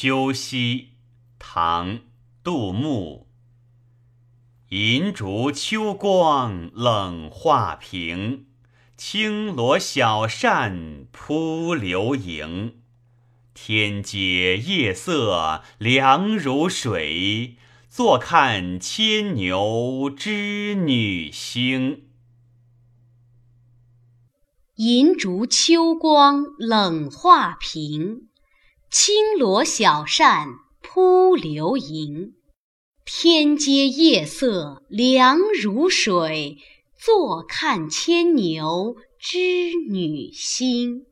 秋夕，唐·杜牧。银烛秋光冷画屏，轻罗小扇扑流萤。天阶夜色凉如水，坐看牵牛织女星。银烛秋光冷画屏，轻罗小扇扑流萤。天阶夜色凉如水，坐看牵牛织女星。